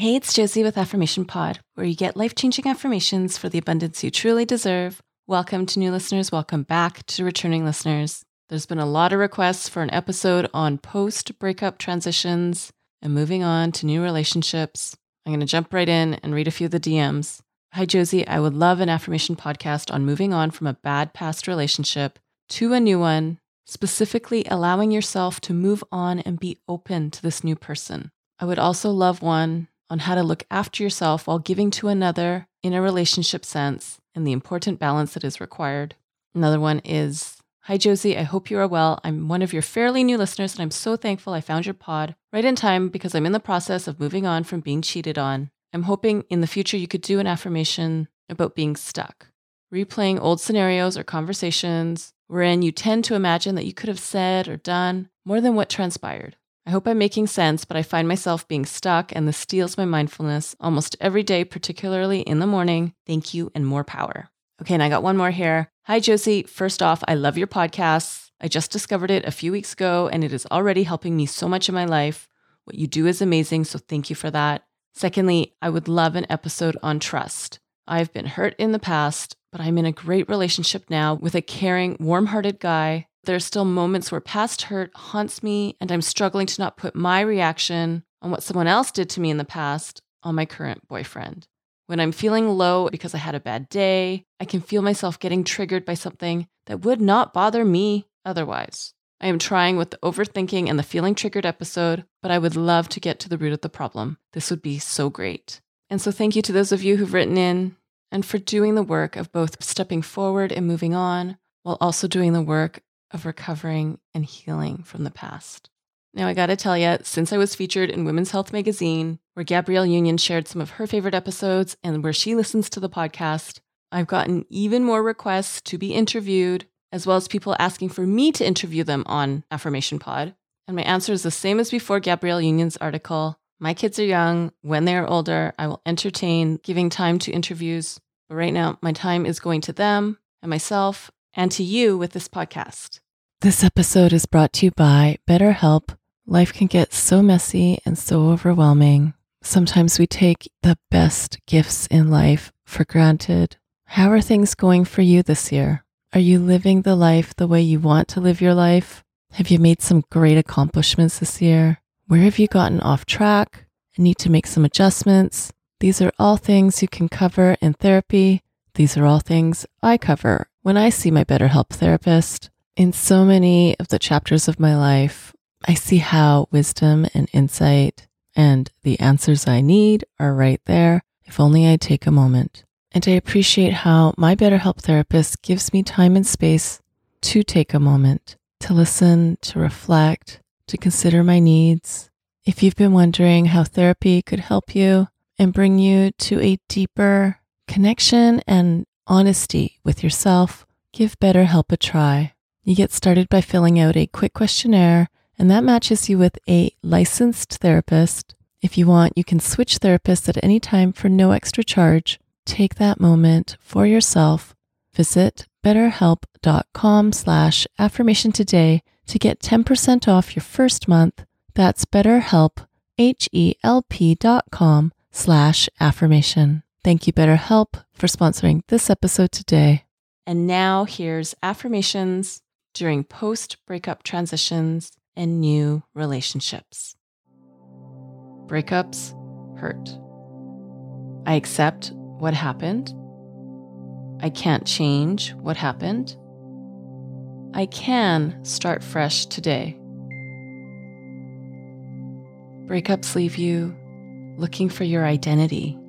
Hey, it's Josie with Affirmation Pod, where you get life changing affirmations for the abundance you truly deserve. Welcome to new listeners. Welcome back to returning listeners. There's been a lot of requests for an episode on post breakup transitions and moving on to new relationships. I'm going to jump right in and read a few of the DMs. Hi, Josie. I would love an affirmation podcast on moving on from a bad past relationship to a new one, specifically allowing yourself to move on and be open to this new person. I would also love one on how to look after yourself while giving to another in a relationship sense and the important balance that is required. Another one is Hi, Josie. I hope you are well. I'm one of your fairly new listeners, and I'm so thankful I found your pod right in time because I'm in the process of moving on from being cheated on. I'm hoping in the future you could do an affirmation about being stuck, replaying old scenarios or conversations wherein you tend to imagine that you could have said or done more than what transpired. I hope I'm making sense, but I find myself being stuck, and this steals my mindfulness almost every day, particularly in the morning. Thank you and more power. Okay, and I got one more here. Hi, Josie. First off, I love your podcasts. I just discovered it a few weeks ago, and it is already helping me so much in my life. What you do is amazing, so thank you for that. Secondly, I would love an episode on trust. I've been hurt in the past, but I'm in a great relationship now with a caring, warm hearted guy there are still moments where past hurt haunts me, and I'm struggling to not put my reaction on what someone else did to me in the past on my current boyfriend. When I'm feeling low because I had a bad day, I can feel myself getting triggered by something that would not bother me otherwise. I am trying with the overthinking and the feeling triggered episode, but I would love to get to the root of the problem. This would be so great. And so, thank you to those of you who've written in and for doing the work of both stepping forward and moving on while also doing the work of recovering and healing from the past. Now, I gotta tell you, since I was featured in Women's Health magazine, where Gabrielle Union shared some of her favorite episodes and where she listens to the podcast, I've gotten even more requests to be interviewed, as well as people asking for me to interview them on Affirmation Pod. And my answer is the same as before Gabrielle Union's article. My kids are young. When they are older, I will entertain giving time to interviews. But right now, my time is going to them and myself and to you with this podcast. This episode is brought to you by BetterHelp. Life can get so messy and so overwhelming. Sometimes we take the best gifts in life for granted. How are things going for you this year? Are you living the life the way you want to live your life? Have you made some great accomplishments this year? Where have you gotten off track and need to make some adjustments? These are all things you can cover in therapy. These are all things I cover when I see my BetterHelp therapist, in so many of the chapters of my life, I see how wisdom and insight and the answers I need are right there if only I take a moment. And I appreciate how my BetterHelp therapist gives me time and space to take a moment, to listen, to reflect, to consider my needs. If you've been wondering how therapy could help you and bring you to a deeper connection and honesty with yourself, give BetterHelp a try. You get started by filling out a quick questionnaire, and that matches you with a licensed therapist. If you want, you can switch therapists at any time for no extra charge. Take that moment for yourself. Visit betterhelp.com slash affirmation today to get 10% off your first month. That's betterhelp, H-E-L-P dot com slash affirmation. Thank you, BetterHelp, for sponsoring this episode today. And now here's affirmations during post breakup transitions and new relationships. Breakups hurt. I accept what happened. I can't change what happened. I can start fresh today. Breakups leave you looking for your identity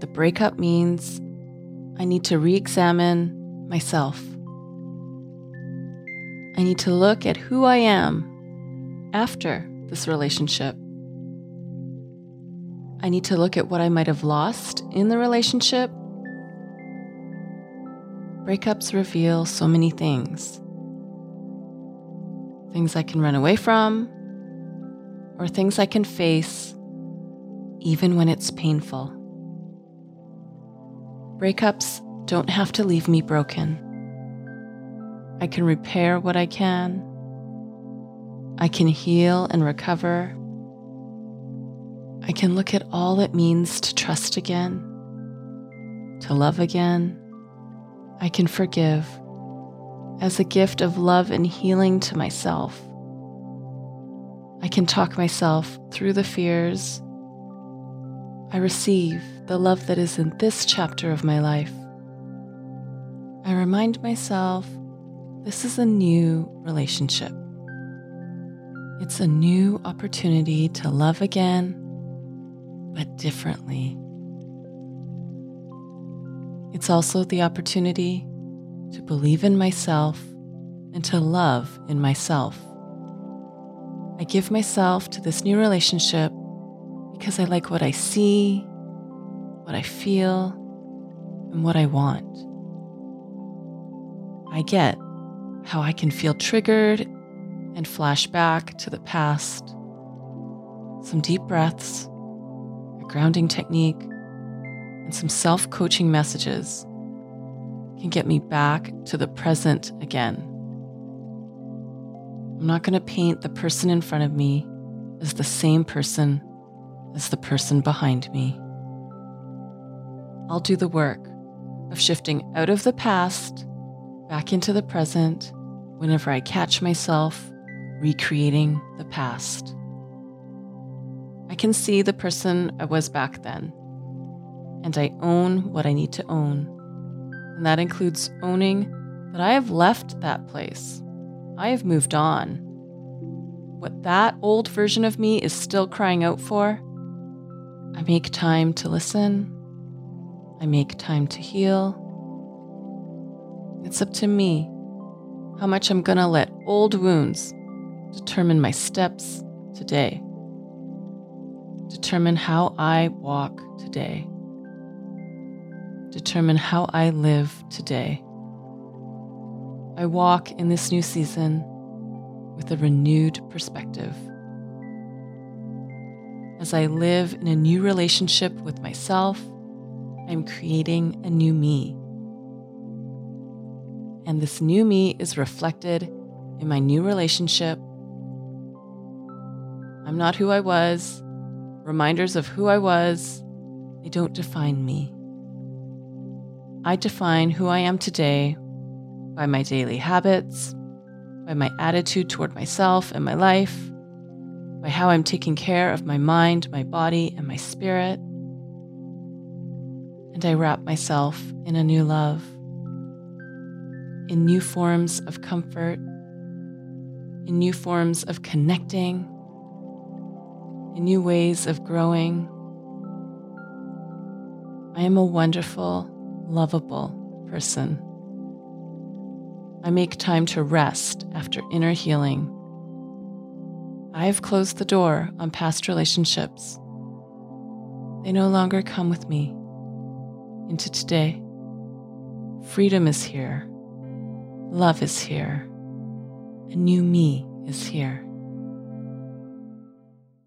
the breakup means I need to re examine myself. I need to look at who I am after this relationship. I need to look at what I might have lost in the relationship. Breakups reveal so many things things I can run away from, or things I can face even when it's painful. Breakups don't have to leave me broken. I can repair what I can. I can heal and recover. I can look at all it means to trust again, to love again. I can forgive as a gift of love and healing to myself. I can talk myself through the fears. I receive the love that is in this chapter of my life. I remind myself this is a new relationship. It's a new opportunity to love again, but differently. It's also the opportunity to believe in myself and to love in myself. I give myself to this new relationship because I like what I see, what I feel, and what I want. I get how I can feel triggered and flash back to the past. Some deep breaths, a grounding technique, and some self coaching messages can get me back to the present again. I'm not going to paint the person in front of me as the same person as the person behind me. I'll do the work of shifting out of the past back into the present whenever I catch myself recreating the past. I can see the person I was back then, and I own what I need to own. And that includes owning that I have left that place I have moved on. What that old version of me is still crying out for, I make time to listen. I make time to heal. It's up to me how much I'm gonna let old wounds determine my steps today, determine how I walk today, determine how I live today. I walk in this new season with a renewed perspective. As I live in a new relationship with myself, I'm creating a new me. And this new me is reflected in my new relationship. I'm not who I was. Reminders of who I was, they don't define me. I define who I am today by my daily habits, by my attitude toward myself and my life, by how I'm taking care of my mind, my body, and my spirit. And I wrap myself in a new love, in new forms of comfort, in new forms of connecting, in new ways of growing. I am a wonderful, lovable person. I make time to rest after inner healing. I have closed the door on past relationships. They no longer come with me into today. Freedom is here. Love is here. A new me is here.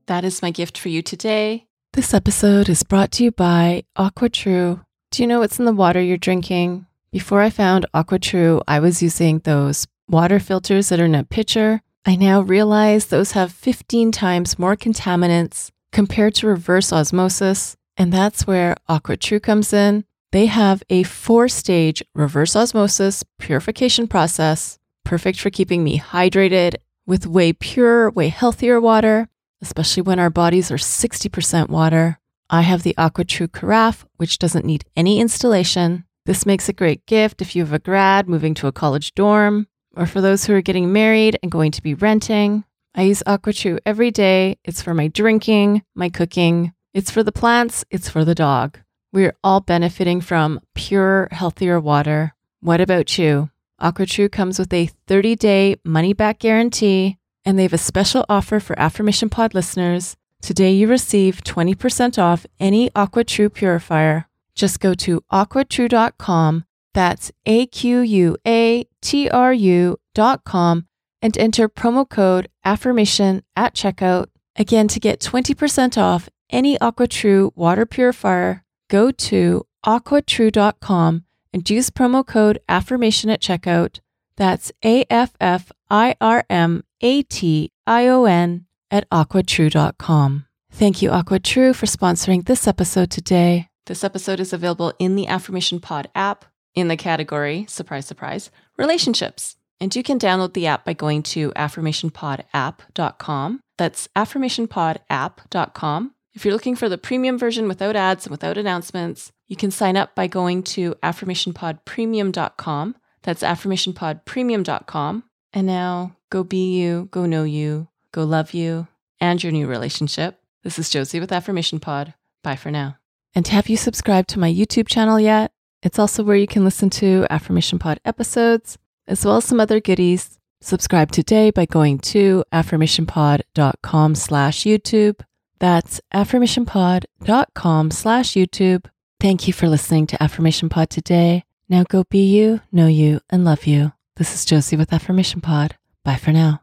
That is my gift for you today. This episode is brought to you by AquaTrue. Do you know what's in the water you're drinking? Before I found AquaTrue, I was using those water filters that are in a pitcher. I now realize those have 15 times more contaminants compared to reverse osmosis. And that's where AquaTrue comes in. They have a four stage reverse osmosis purification process, perfect for keeping me hydrated with way pure, way healthier water, especially when our bodies are 60% water. I have the AquaTrue Carafe, which doesn't need any installation. This makes a great gift if you have a grad moving to a college dorm, or for those who are getting married and going to be renting. I use AquaTrue every day. It's for my drinking, my cooking, it's for the plants, it's for the dog. We're all benefiting from pure, healthier water. What about you? AquaTrue comes with a 30 day money back guarantee, and they have a special offer for Affirmation Pod listeners. Today, you receive 20% off any AquaTrue purifier. Just go to aquatrue.com, that's A Q U A T R U.com, and enter promo code AFFIRMATION at checkout. Again, to get 20% off any AquaTrue water purifier, go to aquatrue.com and use promo code AFFIRMATION at checkout. That's A F F I R M A T I O N at aquatrue.com. Thank you, AquaTrue, for sponsoring this episode today. This episode is available in the Affirmation Pod app in the category, surprise, surprise, relationships. And you can download the app by going to affirmationpodapp.com. That's affirmationpodapp.com. If you're looking for the premium version without ads and without announcements, you can sign up by going to affirmationpodpremium.com. That's affirmationpodpremium.com. And now go be you, go know you, go love you and your new relationship. This is Josie with Affirmation Pod. Bye for now. And have you subscribed to my YouTube channel yet? It's also where you can listen to Affirmation Pod episodes, as well as some other goodies. Subscribe today by going to affirmationpod.com slash YouTube. That's affirmationpod.com slash YouTube. Thank you for listening to Affirmation Pod today. Now go be you, know you, and love you. This is Josie with Affirmation Pod. Bye for now.